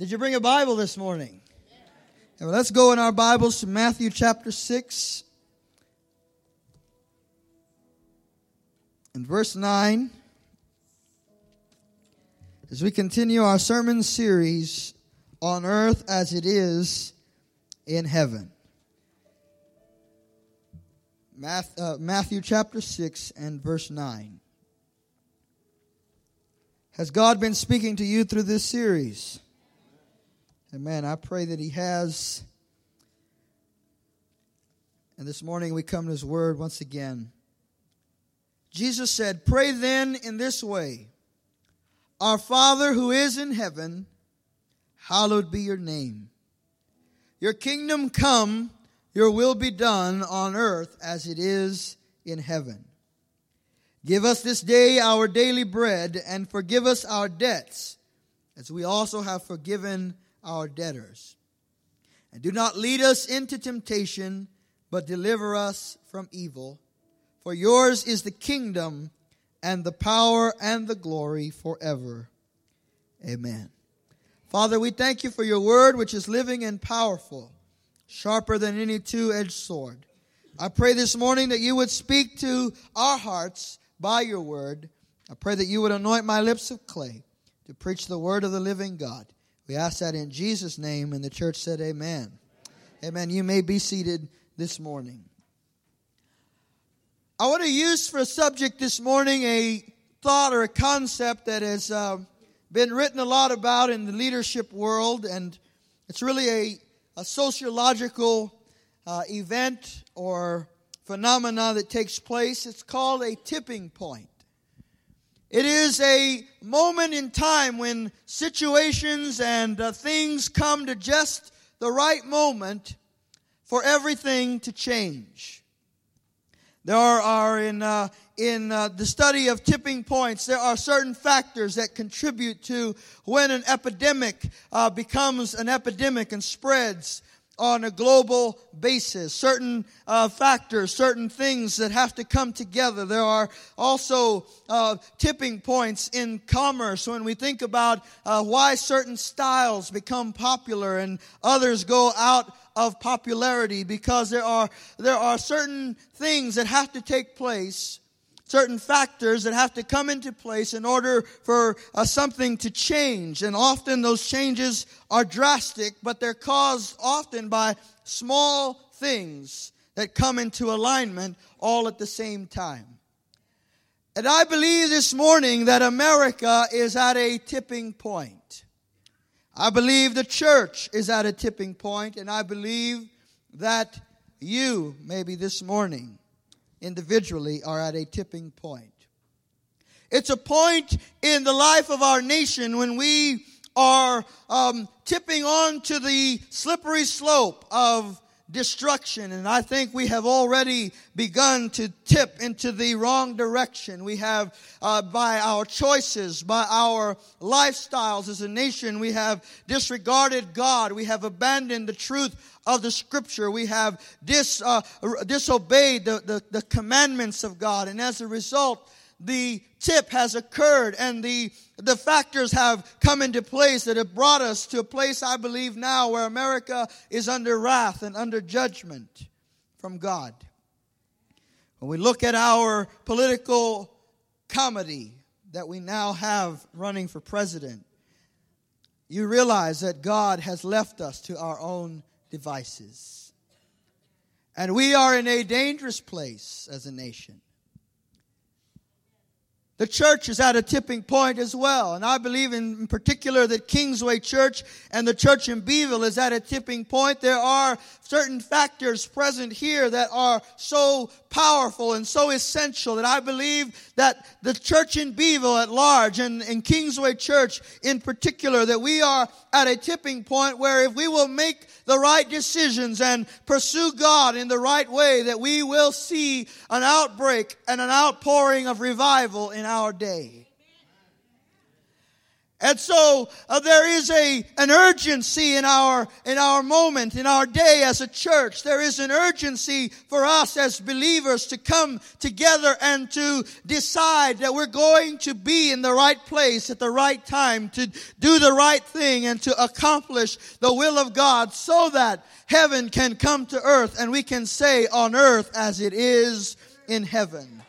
Did you bring a Bible this morning? Yeah, let's go in our Bibles to Matthew chapter 6 and verse 9 as we continue our sermon series on earth as it is in heaven. Uh, Matthew chapter 6 and verse 9. Has God been speaking to you through this series? Amen. I pray that He has. And this morning we come to His Word once again. Jesus said, Pray then in this way Our Father who is in heaven, hallowed be your name. Your kingdom come, your will be done on earth as it is in heaven. Give us this day our daily bread and forgive us our debts as we also have forgiven our debtors. And do not lead us into temptation, but deliver us from evil. For yours is the kingdom and the power and the glory forever. Amen. Father, we thank you for your word, which is living and powerful, sharper than any two edged sword. I pray this morning that you would speak to our hearts by your word. I pray that you would anoint my lips of clay to preach the word of the living God. We ask that in Jesus' name, and the church said, Amen. Amen. You may be seated this morning. I want to use for a subject this morning a thought or a concept that has uh, been written a lot about in the leadership world, and it's really a, a sociological uh, event or phenomena that takes place. It's called a tipping point. It is a moment in time when situations and uh, things come to just the right moment for everything to change. There are, in, uh, in uh, the study of tipping points, there are certain factors that contribute to when an epidemic uh, becomes an epidemic and spreads on a global basis. Certain uh, factors, certain things that have to come together. There are also uh, tipping points in commerce when we think about uh, why certain styles become popular and others go out of popularity because there are there are certain things that have to take place certain factors that have to come into place in order for uh, something to change. And often those changes are drastic, but they're caused often by small things that come into alignment all at the same time. And I believe this morning that America is at a tipping point. I believe the church is at a tipping point, and I believe that you, maybe this morning, individually are at a tipping point. It's a point in the life of our nation when we are um, tipping on to the slippery slope of destruction. And I think we have already begun to tip into the wrong direction. We have, uh, by our choices, by our lifestyles as a nation, we have disregarded God. We have abandoned the truth of the scripture. We have dis, uh, disobeyed the, the, the commandments of God. And as a result, the tip has occurred and the, the factors have come into place that have brought us to a place, I believe, now where America is under wrath and under judgment from God. When we look at our political comedy that we now have running for president, you realize that God has left us to our own devices. And we are in a dangerous place as a nation. The church is at a tipping point as well. And I believe in particular that Kingsway Church and the church in Beeville is at a tipping point. There are certain factors present here that are so powerful and so essential that I believe that the church in Beeville at large and in Kingsway Church in particular, that we are at a tipping point where if we will make the right decisions and pursue God in the right way, that we will see an outbreak and an outpouring of revival in our day. And so uh, there is a an urgency in our in our moment in our day as a church. There is an urgency for us as believers to come together and to decide that we're going to be in the right place at the right time to do the right thing and to accomplish the will of God so that heaven can come to earth and we can say on earth as it is in heaven.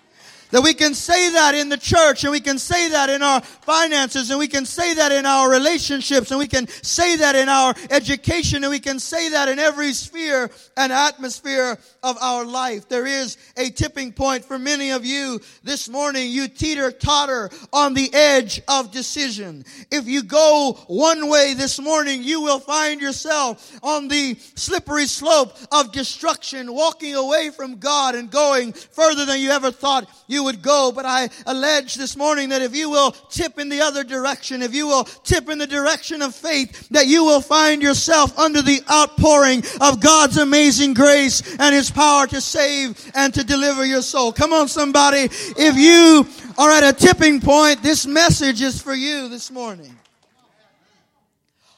That we can say that in the church and we can say that in our finances and we can say that in our relationships and we can say that in our education and we can say that in every sphere and atmosphere of our life. There is a tipping point for many of you this morning. You teeter totter on the edge of decision. If you go one way this morning, you will find yourself on the slippery slope of destruction, walking away from God and going further than you ever thought you you would go. But I allege this morning that if you will tip in the other direction, if you will tip in the direction of faith, that you will find yourself under the outpouring of God's amazing grace and His power to save and to deliver your soul. Come on, somebody. If you are at a tipping point, this message is for you this morning.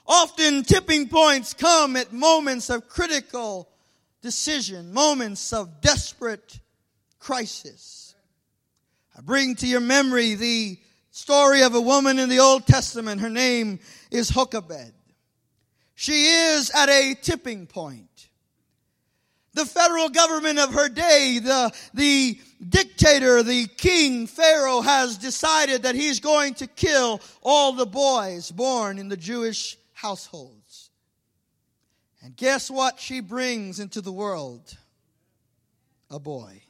Often tipping points come at moments of critical decision, moments of desperate crisis. I bring to your memory the story of a woman in the Old Testament. Her name is Jochebed. She is at a tipping point. The federal government of her day, the, the dictator, the king, Pharaoh, has decided that he's going to kill all the boys born in the Jewish households. And guess what she brings into the world? A boy.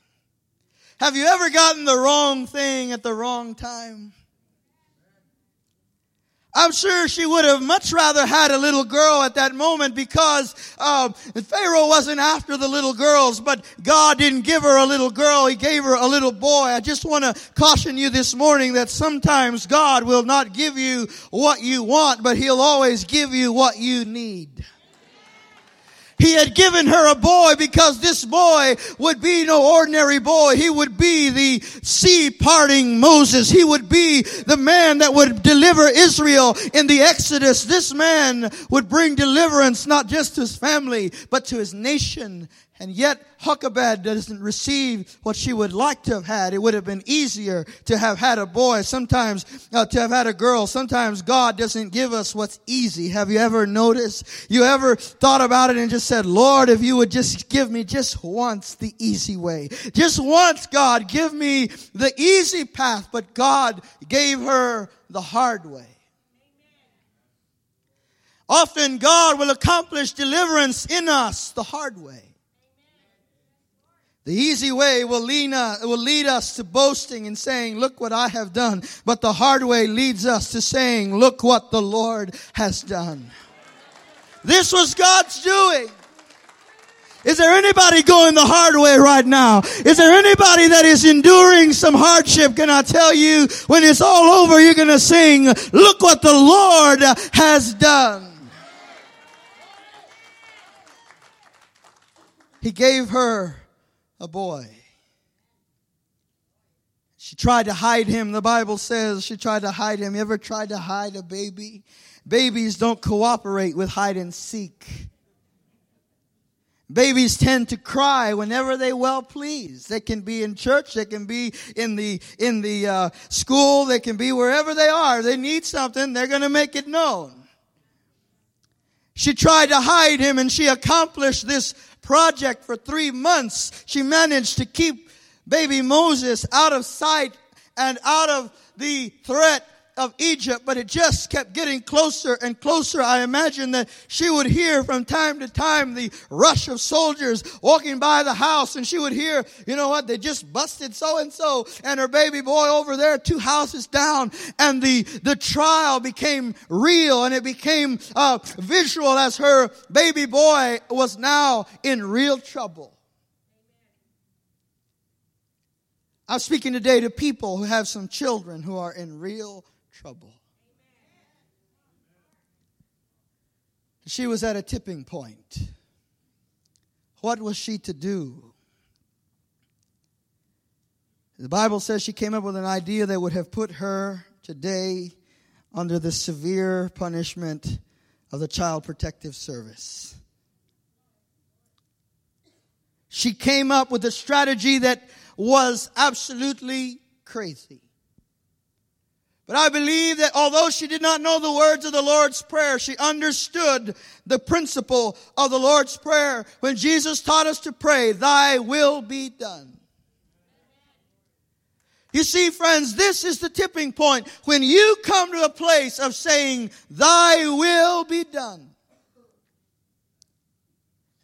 Have you ever gotten the wrong thing at the wrong time? I'm sure she would have much rather had a little girl at that moment because uh, Pharaoh wasn't after the little girls, but God didn't give her a little girl. He gave her a little boy. I just want to caution you this morning that sometimes God will not give you what you want, but He'll always give you what you need. He had given her a boy because this boy would be no ordinary boy. He would be the sea parting Moses. He would be the man that would deliver Israel in the Exodus. This man would bring deliverance not just to his family, but to his nation and yet, Jochebed doesn't receive what she would like to have had. It would have been easier to have had a boy, sometimes uh, to have had a girl. Sometimes God doesn't give us what's easy. Have you ever noticed? You ever thought about it and just said, Lord, if you would just give me just once the easy way. Just once, God, give me the easy path. But God gave her the hard way. Often God will accomplish deliverance in us the hard way. The easy way will lead, us, uh, will lead us to boasting and saying, look what I have done. But the hard way leads us to saying, look what the Lord has done. This was God's doing. Is there anybody going the hard way right now? Is there anybody that is enduring some hardship? Can I tell you, when it's all over, you're going to sing, look what the Lord has done. He gave her a boy. She tried to hide him. The Bible says she tried to hide him. You ever tried to hide a baby? Babies don't cooperate with hide and seek. Babies tend to cry whenever they well please. They can be in church, they can be in the in the uh, school, they can be wherever they are. They need something, they're going to make it known. She tried to hide him, and she accomplished this project for three months. She managed to keep baby Moses out of sight and out of the threat of Egypt, but it just kept getting closer and closer. I imagine that she would hear from time to time the rush of soldiers walking by the house and she would hear, you know what, they just busted so and so and her baby boy over there two houses down and the, the trial became real and it became uh, visual as her baby boy was now in real trouble. I'm speaking today to people who have some children who are in real trouble. She was at a tipping point. What was she to do? The Bible says she came up with an idea that would have put her today under the severe punishment of the Child Protective Service. She came up with a strategy that was absolutely crazy. But I believe that although she did not know the words of the Lord's Prayer, she understood the principle of the Lord's Prayer when Jesus taught us to pray, Thy will be done. You see, friends, this is the tipping point. When you come to a place of saying, Thy will be done.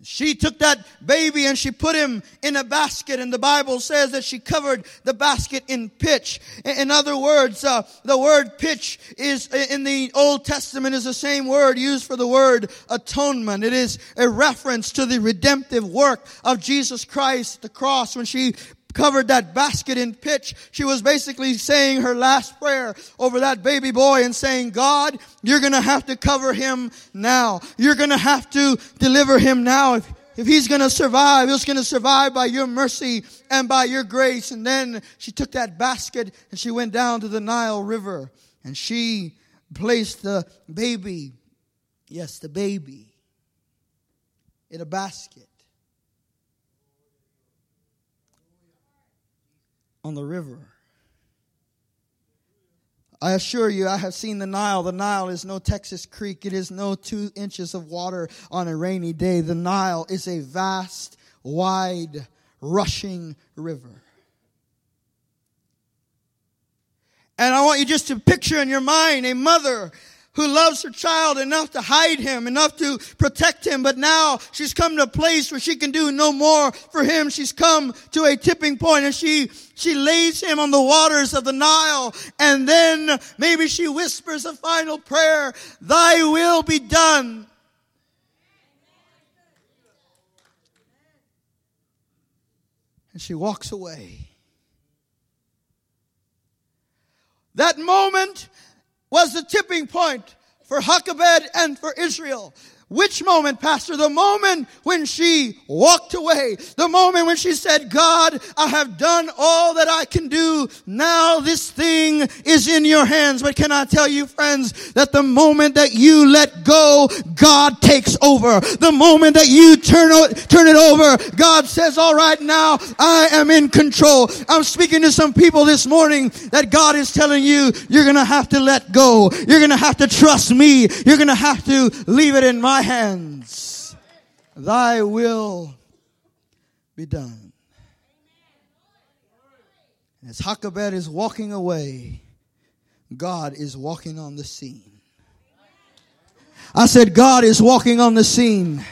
She took that baby and she put him in a basket and the Bible says that she covered the basket in pitch. In other words, uh, the word pitch is in the Old Testament is the same word used for the word atonement. It is a reference to the redemptive work of Jesus Christ, the cross, when she covered that basket in pitch. She was basically saying her last prayer over that baby boy and saying, God, you're gonna have to cover him now. You're gonna have to deliver him now. If, if he's gonna survive, he's gonna survive by your mercy and by your grace. And then she took that basket and she went down to the Nile River and she placed the baby, yes, the baby, in a basket. On the river. I assure you, I have seen the Nile. The Nile is no Texas creek. It is no two inches of water on a rainy day. The Nile is a vast, wide, rushing river. And I want you just to picture in your mind a mother who loves her child enough to hide him, enough to protect him, but now she's come to a place where she can do no more for him. She's come to a tipping point and she, she lays him on the waters of the Nile and then maybe she whispers a final prayer, thy will be done. And she walks away. That moment was the tipping point for Jochebed and for Israel. Which moment, Pastor? The moment when she walked away. The moment when she said, God, I have done all that I can do. Now this thing is in your hands. But can I tell you, friends, that the moment that you let go, God takes over. The moment that you turn, turn it over, God says, all right, now I am in control. I'm speaking to some people this morning that God is telling you, you're going to have to let go. You're going to have to trust me. You're going to have to leave it in my my hands. Thy will be done. As Jochebed is walking away, God is walking on the scene. I said, God is walking on the scene.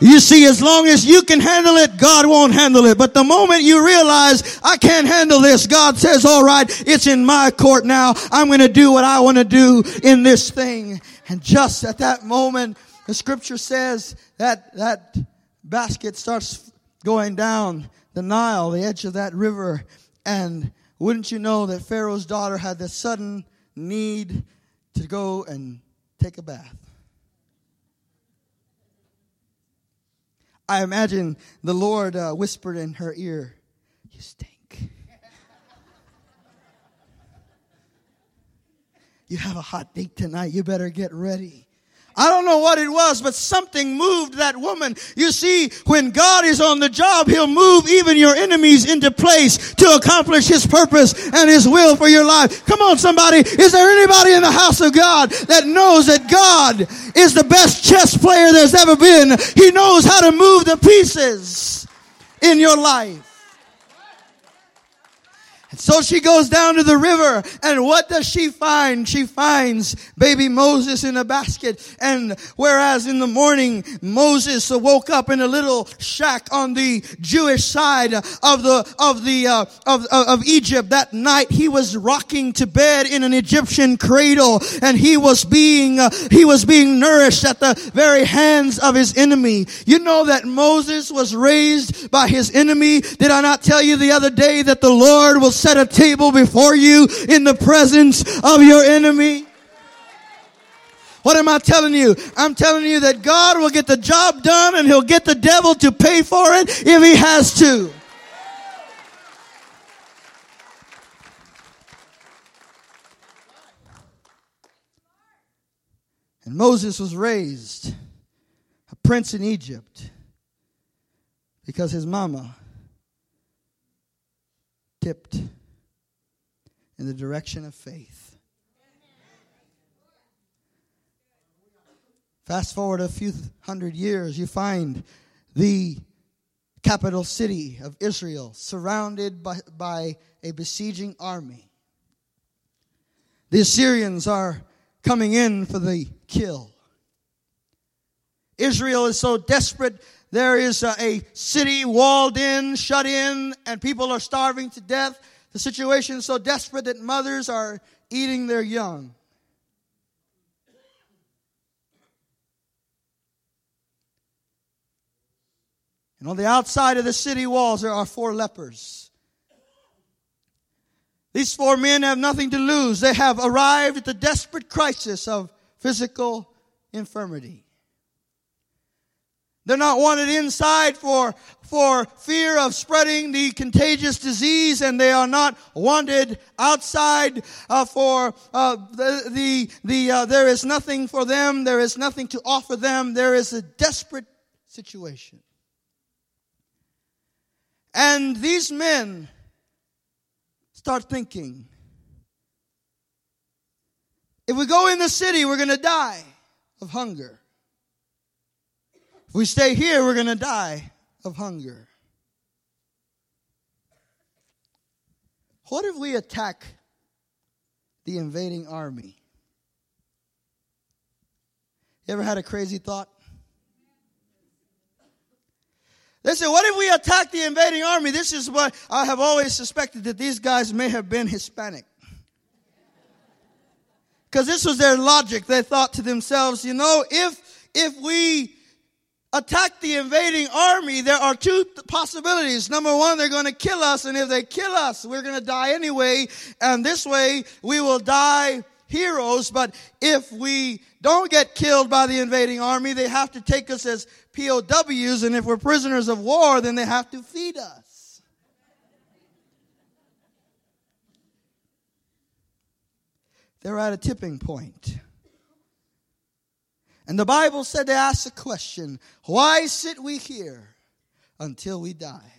You see, as long as you can handle it, God won't handle it. But the moment you realize I can't handle this, God says, all right, it's in my court now. I'm going to do what I want to do in this thing. And just at that moment, the scripture says that that basket starts going down the Nile, the edge of that river, and wouldn't you know that Pharaoh's daughter had the sudden need to go and take a bath? I imagine the Lord uh, whispered in her ear, You stink. you have a hot date tonight. You better get ready. I don't know what it was, but something moved that woman. You see, when God is on the job, He'll move even your enemies into place to accomplish His purpose and His will for your life. Come on, somebody. Is there anybody in the house of God that knows that God is the best chess player there's ever been? He knows how to move the pieces in your life. So she goes down to the river and what does she find? She finds baby Moses in a basket. And whereas in the morning Moses woke up in a little shack on the Jewish side of the, of the, uh, of, of Egypt that night, he was rocking to bed in an Egyptian cradle and he was being, uh, he was being nourished at the very hands of his enemy. You know that Moses was raised by his enemy. Did I not tell you the other day that the Lord will set a table before you in the presence of your enemy? What am I telling you? I'm telling you that God will get the job done and he'll get the devil to pay for it if he has to. And Moses was raised a prince in Egypt because his mama in the direction of faith. Fast forward a few hundred years, you find the capital city of Israel surrounded by, by a besieging army. The Assyrians are coming in for the kill. Israel is so desperate. There is a, a, city walled in, shut in, and people are starving to death. The situation is so desperate that mothers are eating their young. And on the outside of the city walls, there are four lepers. These four men have nothing to lose. They have arrived at the desperate crisis of physical infirmity. They're not wanted inside for, for fear of spreading the contagious disease, and they are not wanted outside uh, for uh, the, the, the uh, there is nothing for them, there is nothing to offer them, there is a desperate situation. And these men start thinking if we go in the city, we're going to die of hunger. We stay here, we're going to die of hunger. What if we attack the invading army? You ever had a crazy thought? They said, what if we attack the invading army? This is what I have always suspected that these guys may have been Hispanic. Because this was their logic. They thought to themselves, you know, if, if we attack the invading army, there are two possibilities. Number one, they're going to kill us. And if they kill us, we're going to die anyway. And this way, we will die heroes. But if we don't get killed by the invading army, they have to take us as POWs, and if we're prisoners of war, then they have to feed us. They're at a tipping point. And the Bible said they asked the question, why sit we here until we die?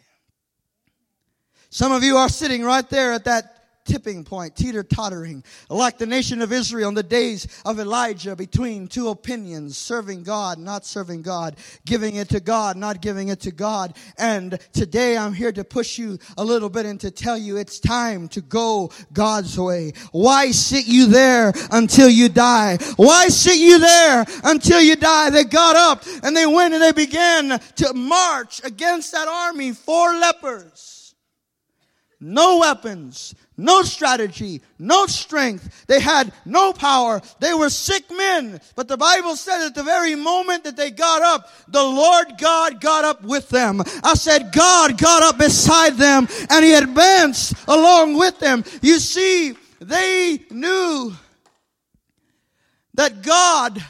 Some of you are sitting right there at that tipping point, teeter tottering, like the nation of Israel in the days of Elijah between two opinions, serving God, not serving God, giving it to God, not giving it to God. And today I'm here to push you a little bit and to tell you it's time to go God's way. Why sit you there until you die? Why sit you there until you die? They got up and they went and they began to march against that army, four lepers. No weapons, no strategy, no strength. They had no power. They were sick men. But the Bible said at the very moment that they got up, the Lord God got up with them. I said God got up beside them and he advanced along with them. You see, they knew that God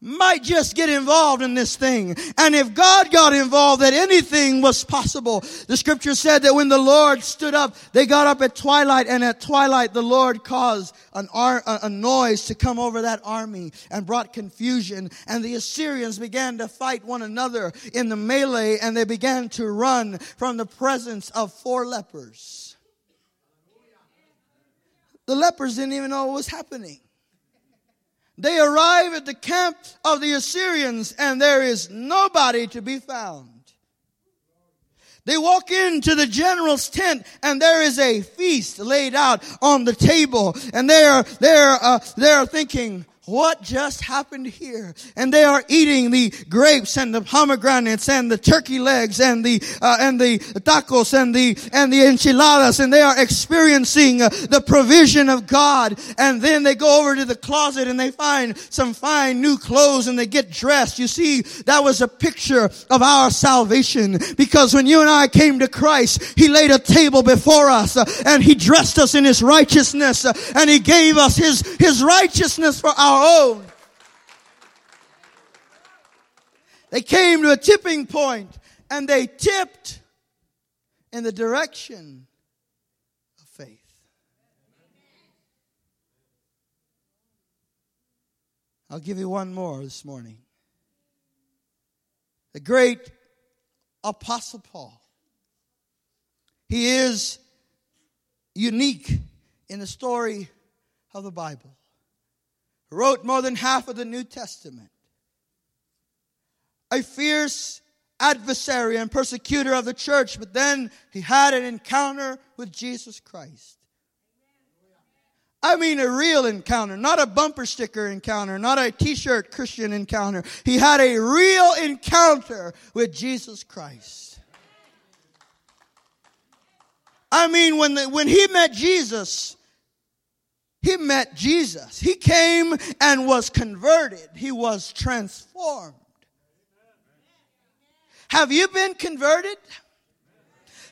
might just get involved in this thing. And if God got involved, that anything was possible. The scripture said that when the Lord stood up, they got up at twilight, and at twilight the Lord caused an ar- a noise to come over that army and brought confusion. And the Assyrians began to fight one another in the melee, and they began to run from the presence of four lepers. The lepers didn't even know what was happening. They arrive at the camp of the Assyrians and there is nobody to be found. They walk into the general's tent and there is a feast laid out on the table and they are, they're, uh, they're thinking, what just happened here? And they are eating the grapes and the pomegranates and the turkey legs and the uh, and the tacos and the and the enchiladas, and they are experiencing uh, the provision of God. And then they go over to the closet and they find some fine new clothes and they get dressed. You see, that was a picture of our salvation because when you and I came to Christ, He laid a table before us uh, and He dressed us in His righteousness uh, and He gave us His His righteousness for our own. They came to a tipping point and they tipped in the direction of faith. I'll give you one more this morning. The great Apostle Paul. He is unique in the story of the Bible. Wrote more than half of the New Testament. A fierce adversary and persecutor of the church, but then he had an encounter with Jesus Christ. I mean a real encounter, not a bumper sticker encounter, not a t-shirt Christian encounter. He had a real encounter with Jesus Christ. I mean, when, the, when he met Jesus, he met Jesus. He came and was converted. He was transformed. Have you been converted?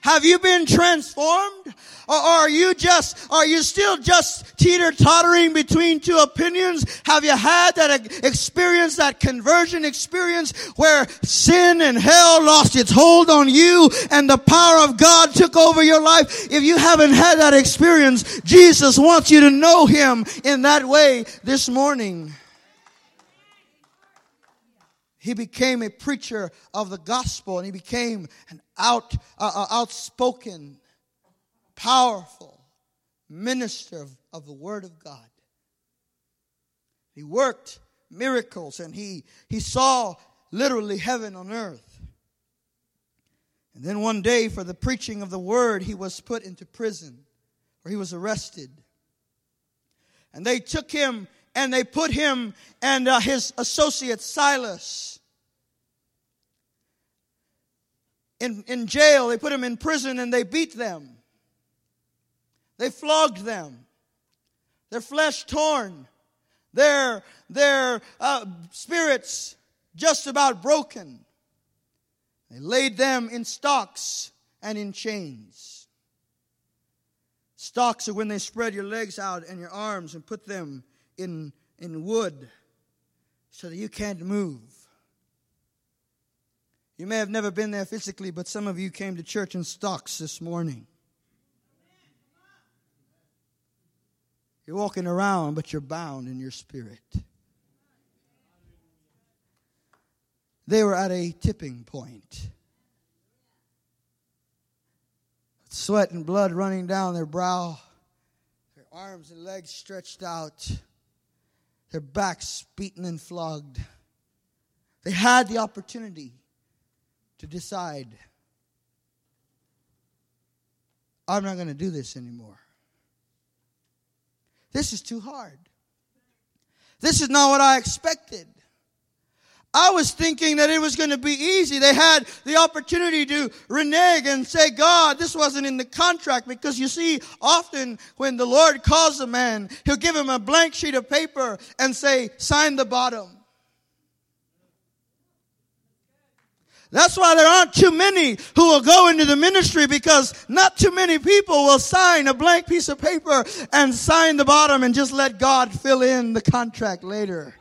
Have you been transformed? Or are you just, are you still just teeter tottering between two opinions? Have you had that experience, that conversion experience where sin and hell lost its hold on you and the power of God took over your life? If you haven't had that experience, Jesus wants you to know Him in that way this morning he became a preacher of the gospel and he became an out, uh, uh, outspoken, powerful minister of, of the word of God. He worked miracles and he, he saw literally heaven on earth. And then one day, for the preaching of the word, he was put into prison or he was arrested. And they took him and they put him and uh, his associate Silas in, in jail, they put them in prison, and they beat them. They flogged them. Their flesh torn. Their, their uh, spirits just about broken. They laid them in stocks and in chains. Stocks are when they spread your legs out and your arms and put them in, in wood so that you can't move. You may have never been there physically, but some of you came to church in stocks this morning. You're walking around, but you're bound in your spirit. They were at a tipping point. Sweat and blood running down their brow, their arms and legs stretched out, their backs beaten and flogged. They had the opportunity to decide I'm not going to do this anymore. This is too hard. This is not what I expected. I was thinking that it was going to be easy. They had the opportunity to renege and say, God, this wasn't in the contract because you see, often when the Lord calls a man, he'll give him a blank sheet of paper and say, sign the bottom. That's why there aren't too many who will go into the ministry because not too many people will sign a blank piece of paper and sign the bottom and just let God fill in the contract later.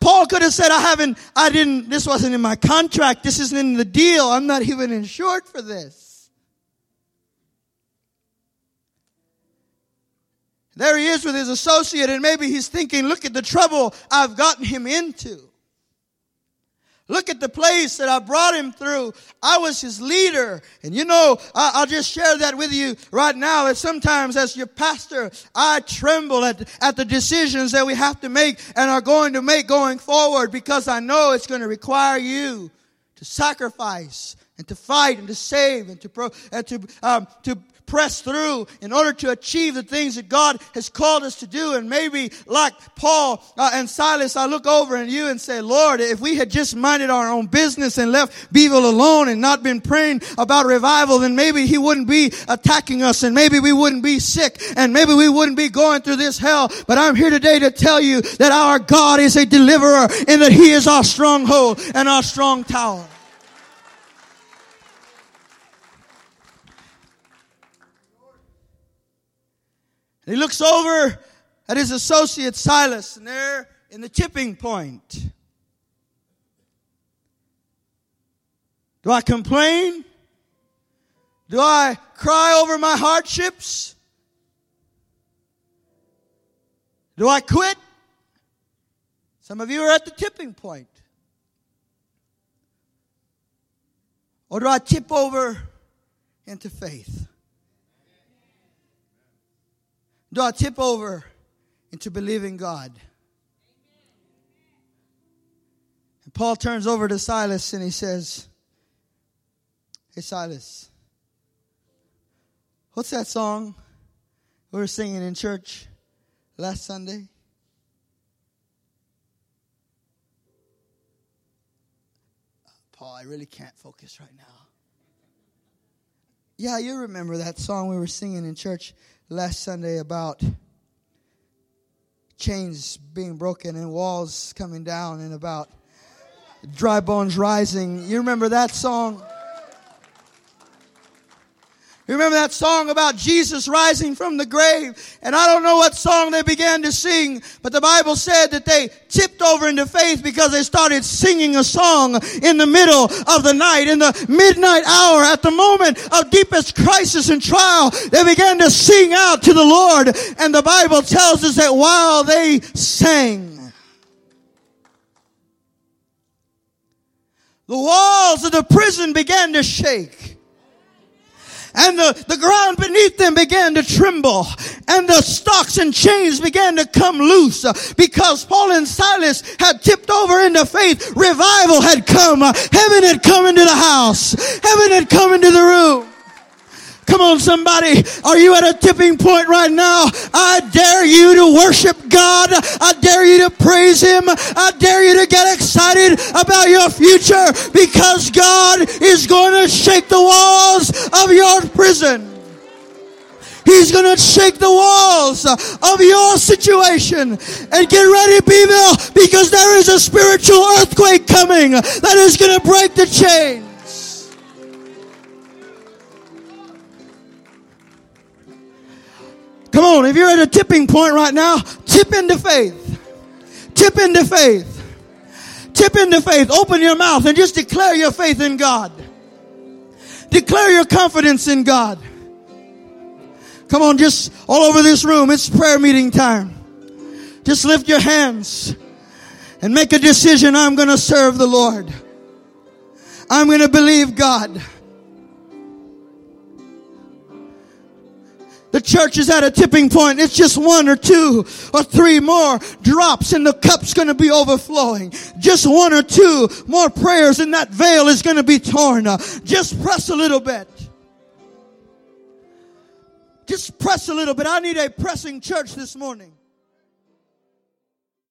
Paul could have said, I haven't, I didn't, this wasn't in my contract. This isn't in the deal. I'm not even insured for this. There he is with his associate, and maybe he's thinking, look at the trouble I've gotten him into. Look at the place that I brought him through. I was his leader. And you know, I'll just share that with you right now that sometimes as your pastor, I tremble at, at the decisions that we have to make and are going to make going forward because I know it's going to require you to sacrifice and to fight and to save and to pro, and to um, to press through in order to achieve the things that God has called us to do. And maybe like Paul uh, and Silas, I look over at you and say, Lord, if we had just minded our own business and left Beeville alone and not been praying about revival, then maybe he wouldn't be attacking us and maybe we wouldn't be sick and maybe we wouldn't be going through this hell. But I'm here today to tell you that our God is a deliverer and that he is our stronghold and our strong tower. And he looks over at his associate Silas, and they're in the tipping point. Do I complain? Do I cry over my hardships? Do I quit? Some of you are at the tipping point. Or do I tip over into faith? Do I tip over into believing God? And Paul turns over to Silas and he says, Hey, Silas, what's that song we were singing in church last Sunday? Paul, I really can't focus right now. Yeah, you remember that song we were singing in church last Sunday about chains being broken and walls coming down and about dry bones rising. You remember that song? Remember that song about Jesus rising from the grave? And I don't know what song they began to sing, but the Bible said that they tipped over into faith because they started singing a song in the middle of the night, in the midnight hour, at the moment of deepest crisis and trial. They began to sing out to the Lord. And the Bible tells us that while they sang, the walls of the prison began to shake and the, the ground beneath them began to tremble and the stocks and chains began to come loose uh, because Paul and Silas had tipped over into faith. Revival had come. Heaven had come into the house. Heaven had come into the room. Come on, somebody. Are you at a tipping point right now? I dare you to worship God. I dare you to praise Him. I dare you to get excited about your future because God is going to shake the walls of your prison. He's going to shake the walls of your situation. And get ready, Beeville, because there is a spiritual earthquake coming that is going to break the chain. Come on, if you're at a tipping point right now, tip into faith. Tip into faith. Tip into faith. Open your mouth and just declare your faith in God. Declare your confidence in God. Come on, just all over this room, it's prayer meeting time. Just lift your hands and make a decision. I'm going to serve the Lord. I'm going to believe God. The church is at a tipping point. It's just one or two or three more drops and the cup's going to be overflowing. Just one or two more prayers and that veil is going to be torn. Just press a little bit. Just press a little bit. I need a pressing church this morning.